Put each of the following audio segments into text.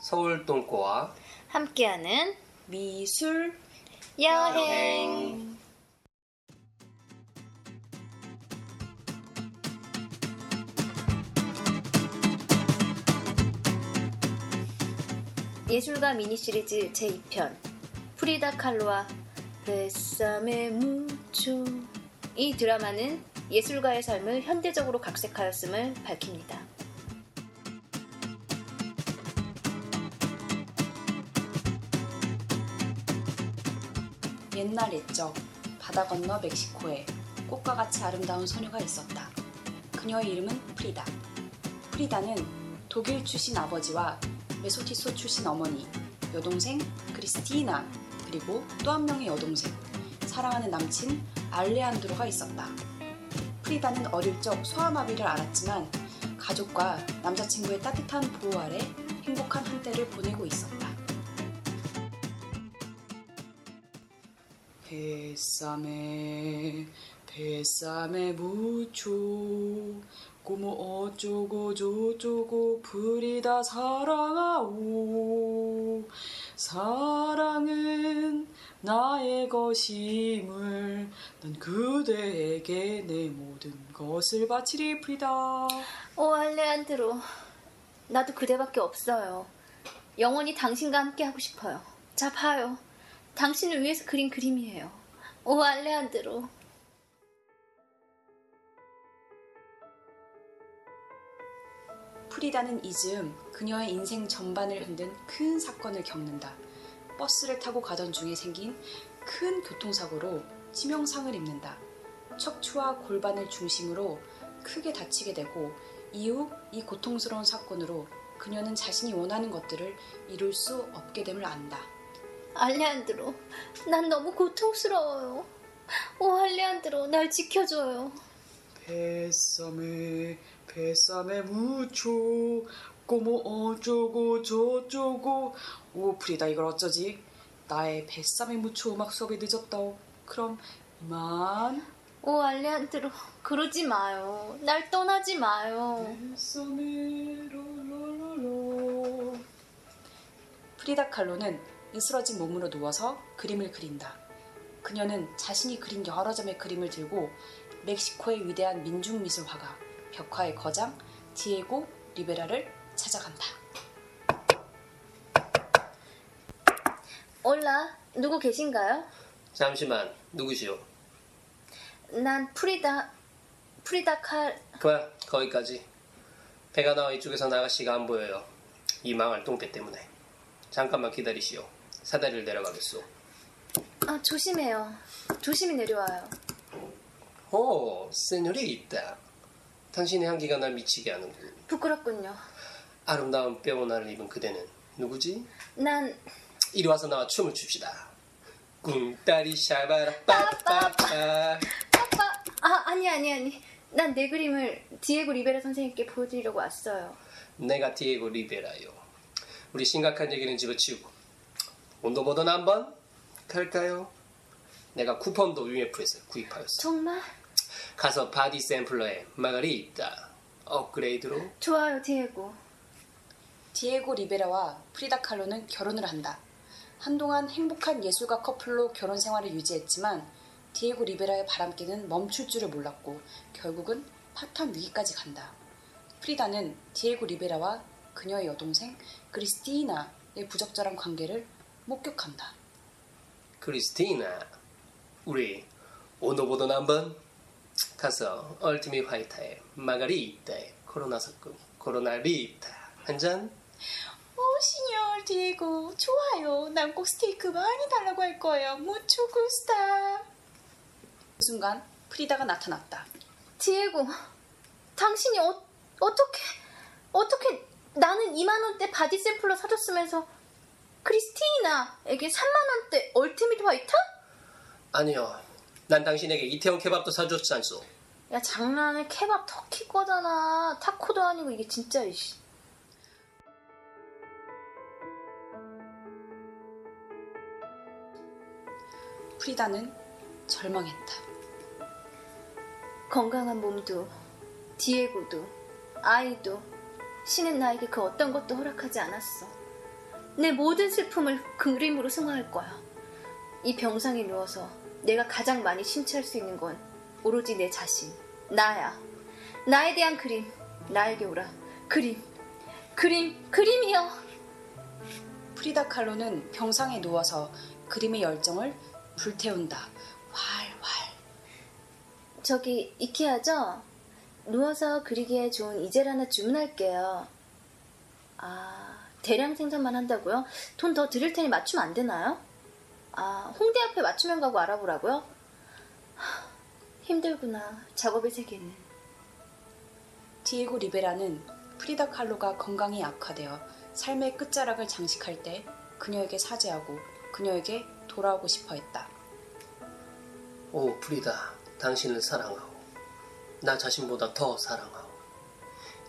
서울 똥꼬와 함께하는 미술 여행. 예술가 미니 시리즈 제2편 프리다 칼로와 베사메 무초 이 드라마는 예술가의 삶을 현대적으로 각색하였음을 밝힙니다. 옛날 옛적 바다 건너 멕시코에 꽃과 같이 아름다운 소녀가 있었다. 그녀의 이름은 프리다. 프리다는 독일 출신 아버지와 메소티소 출신 어머니, 여동생 크리스티나, 그리고 또 한 명의 여동생, 사랑하는 남친 알레안드로가 있었다. 프리다는 어릴 적 소아마비를 앓았지만 가족과 남자친구의 따뜻한 보호 아래 행복한 한때를 보내고 있었다. 뱃삼에 뱃삼에 무초 고모 어쩌고 저쩌고 프리다 사랑하오. 사랑은 나의 것임을 난 그대에게 내 모든 것을 바치리 프리다. 오 알레안드로. 나도 그대밖에 없어요. 영원히 당신과 함께 하고 싶어요. 자 봐요 당신을 위해서 그린 그림이에요 오 알레안드로 프리다는 이즈음 그녀의 인생 전반을 흔든 큰 사건을 겪는다. 버스를 타고 가던 중에 생긴 큰 교통사고로 치명상을 입는다. 척추와 골반을 중심으로 크게 다치게 되고 이후 이 고통스러운 사건으로 그녀는 자신이 원하는 것들을 이룰 수 없게 됨을 안다. 알레안드로. 난 너무 고통스러워요. 오 알레안드로 날 지켜줘요. 뱃삼에 뱃삼에 무초 꼬모 어쩌고 저쩌고. 오 프리다 이걸 어쩌지? 나의 뱃삼에 무초 음악 수업이 늦었다오. 그럼 이만. 오 알레안드로 그러지 마요. 날 떠나지 마요. 뱃삼에 프리다 칼로는 으스러진 몸으로 누워서 그림을 그린다 그녀는 자신이 그린 여러 점의 그림을 들고 멕시코의 위대한 민중미술화가 벽화의 거장 디에고 리베라를 찾아간다. 올라 누구 계신가요? 잠시만 누구시오? 난 프리다 프리다 칼 그만 거기까지 배가 나와 이쪽에서 아가씨가 안 보여요 이 망할 똥배 때문에 잠깐만 기다리시오 사다리를 내려가겠소 아, 조심해요. 조심히 내려와요. 오 세뇨리 있다 당신의 향기가 날 미치게 하는군 부끄럽군요. 아름다운 뼈오나를 입은 그대는 누구지? 난 이리 와서 나와 춤을 춥시다 꿍따리 샤바라 빠빠빠 아빠 아 아니 아니 아니 난 내 그림을 디에고 리베라 선생님께 보여드리려고 왔어요. 내가 디에고 리베라요 우리 심각한 얘기는 집어치우고 온도보던 한번 갈까요? 내가 쿠폰도 UMF에서 구입하였어 정말 가서 바디 샘플러에 마가리타 업그레이드로 좋아요 디에고. 디에고 리베라와 프리다 칼로는 결혼을 한다. 한동안 행복한 예술가 커플로 결혼 생활을 유지했지만 디에고 리베라의 바람기는 멈출 줄을 몰랐고 결국은 파탄 위기까지 간다. 프리다는 디에고 리베라와 그녀의 여동생 크리스티나의 부적절한 관계를 목격한다. 크리스티나 우리 On the Border 한번 가서 Ultimate Fajita에 마가리타에 코로나 섞음 코로나리타 한잔 오, señor 디에고 좋아요. 난 꼭 스테이크 많이 달라고 할 거예요. Mucho gusta. 그 순간 프리다가 나타났다. 디에고 당신이 어, 어떻게 어떻게 나는 2만 원대 Border Sampler 사줬으면서 크리스티나에게 3만 원대 Ultimate Fajita? 아니요 난 당신에게 이태원 케밥도 사줬지 않소 야 장난해 케밥 터키 거잖아 타코도 아니고 이게 진짜 이씨. 프리다는 절망했다. 건강한 몸도 디에고도 아이도 신은 나에게 그 어떤 것도 허락하지 않았어 내 모든 슬픔을 그림으로 승화할 거야. 이 병상에 누워서 내가 가장 많이 심취할 수 있는 건 오로지 내 자신, 나야. 나에 대한 그림, 나에게 오라. 그림, 그림, 그림이여. 프리다 칼로는 병상에 누워서 그림의 열정을 불태운다. 활활. 저기 이케아죠? 누워서 그리기에 좋은 이젤 하나 주문할게요. 아, 대량 생산만 한다고요? 돈 더 드릴 테니 맞추면 안 되나요? 아, 홍대 앞에 맞춤형 가구 알아보라고요? 하, 힘들구나, 작업의 세계는. 디에고 리베라는 프리다 칼로가 건강이 악화되어 삶의 끝자락을 장식할 때 그녀에게 사죄하고 그녀에게 돌아오고 싶어 했다. 오 프리다 당신을 사랑하오 나 자신보다 더 사랑하오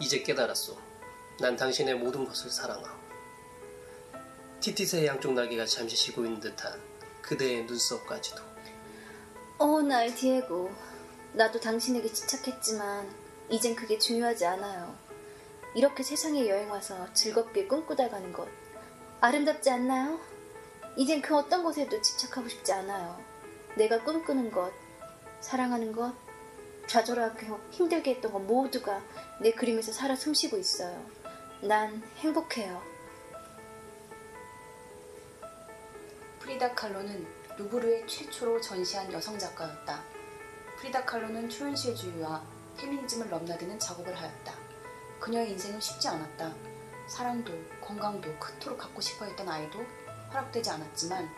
이제 깨달았소 난 당신의 모든 것을 사랑하오 티티스의 양쪽 날개가 잠시 쉬고 있는 듯한 그대의 눈썹까지도 오, 날 디에고. 나도 당신에게 집착했지만, 이젠 그게 중요하지 않아요. 이렇게 세상에 여행 와서 즐겁게 꿈꾸다 가는 것. 아름답지 않나요? 이젠 그 어떤 것에도 집착하고 싶지 않아요. 내가 꿈꾸는 것, 사랑하는 것, 좌절하고 힘들게 했던 것 모두가 내 그림에서 살아 숨쉬고 있어요. 난 행복해요. 프리다 칼로는 루브르에 최초로 전시한 여성 작가였다. 프리다 칼로는 초현실주의와 페미니즘을 넘나드는 작업을 하였다. 그녀의 인생은 쉽지 않았다. 사랑도 건강도 그토록 갖고 싶어 했던 아이도 허락되지 않았지만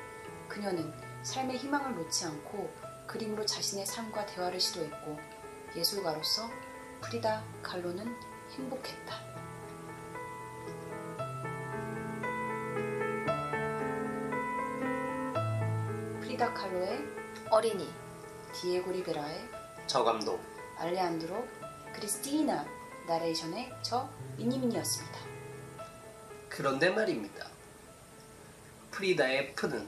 그녀는 삶의 희망을 놓지 않고 그림으로 자신의 삶과 대화를 시도했고 예술가로서 프리다 칼로는 행복했다. 프리다 칼로의 어린이. 디에고 리베라의 저감독 알레안드로 크리스티나 나레이션의 저 미니미니였습니다. 그런데 말입니다 프리다의 F는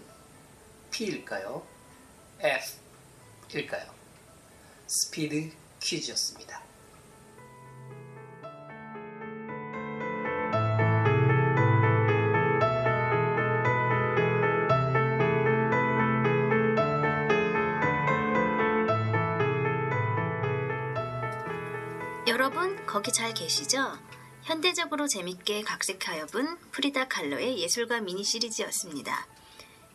P일까요? F일까요? 스피드 퀴즈였습니다 여러분 거기 잘 계시죠? 현대적으로 재밌게 각색하여 본 프리다 칼로의 예술가 미니 시리즈였습니다.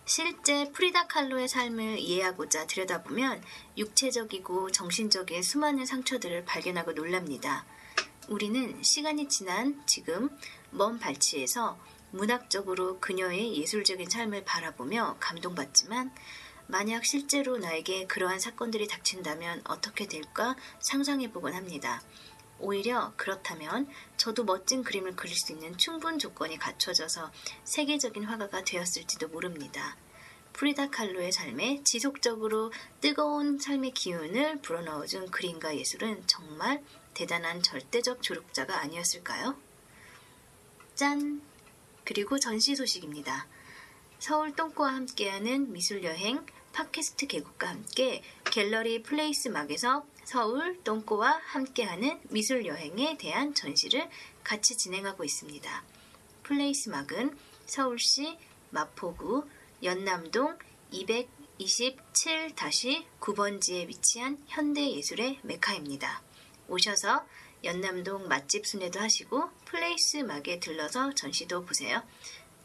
실제 프리다 칼로의 삶을 이해하고자 들여다보면 육체적이고 정신적인 수많은 상처들을 발견하고 놀랍니다. 우리는 시간이 지난 지금 먼 발치에서 문학적으로 그녀의 예술적인 삶을 바라보며 감동받지만 만약 실제로 나에게 그러한 사건들이 닥친다면 어떻게 될까 상상해 보곤 합니다. 오히려 그렇다면 저도 멋진 그림을 그릴 수 있는 충분 조건이 갖춰져서 세계적인 화가가 되었을지도 모릅니다. 프리다 칼로의 삶에 지속적으로 뜨거운 삶의 기운을 불어넣어준 그림과 예술은 정말 대단한 절대적 조력자가 아니었을까요? 짠! 그리고 전시 소식입니다. 서울 똥꼬와 함께하는 미술여행 팟캐스트 계곡과 함께 갤러리 플레이스 막에서 서울 똥꼬와 함께하는 미술여행에 대한 전시를 같이 진행하고 있습니다. 플레이스 막은 서울시 마포구 연남동 227-9번지에 위치한 현대예술의 메카입니다. 오셔서 연남동 맛집 순회도 하시고 플레이스 막에 들러서 전시도 보세요.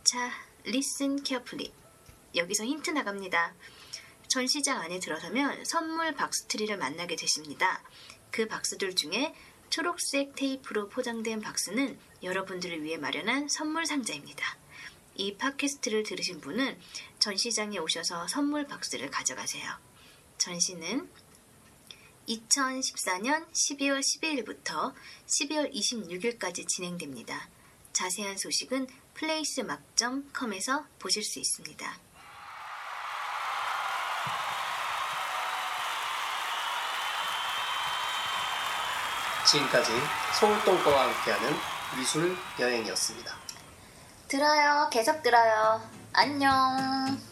자, listen carefully. 여기서 힌트 나갑니다. 전시장 안에 들어서면 선물 박스트리를 만나게 되십니다. 그 박스들 중에 초록색 테이프로 포장된 박스는 여러분들을 위해 마련한 선물 상자입니다. 이 팟캐스트를 들으신 분은 전시장에 오셔서 선물 박스를 가져가세요. 전시는 2014년 12월 12일부터 12월 26일까지 진행됩니다. 자세한 소식은 플레이스막.com에서 보실 수 있습니다. 지금까지 서울동거와 함께하는 미술 여행이었습니다 들어요. 계속 들어요. 안녕.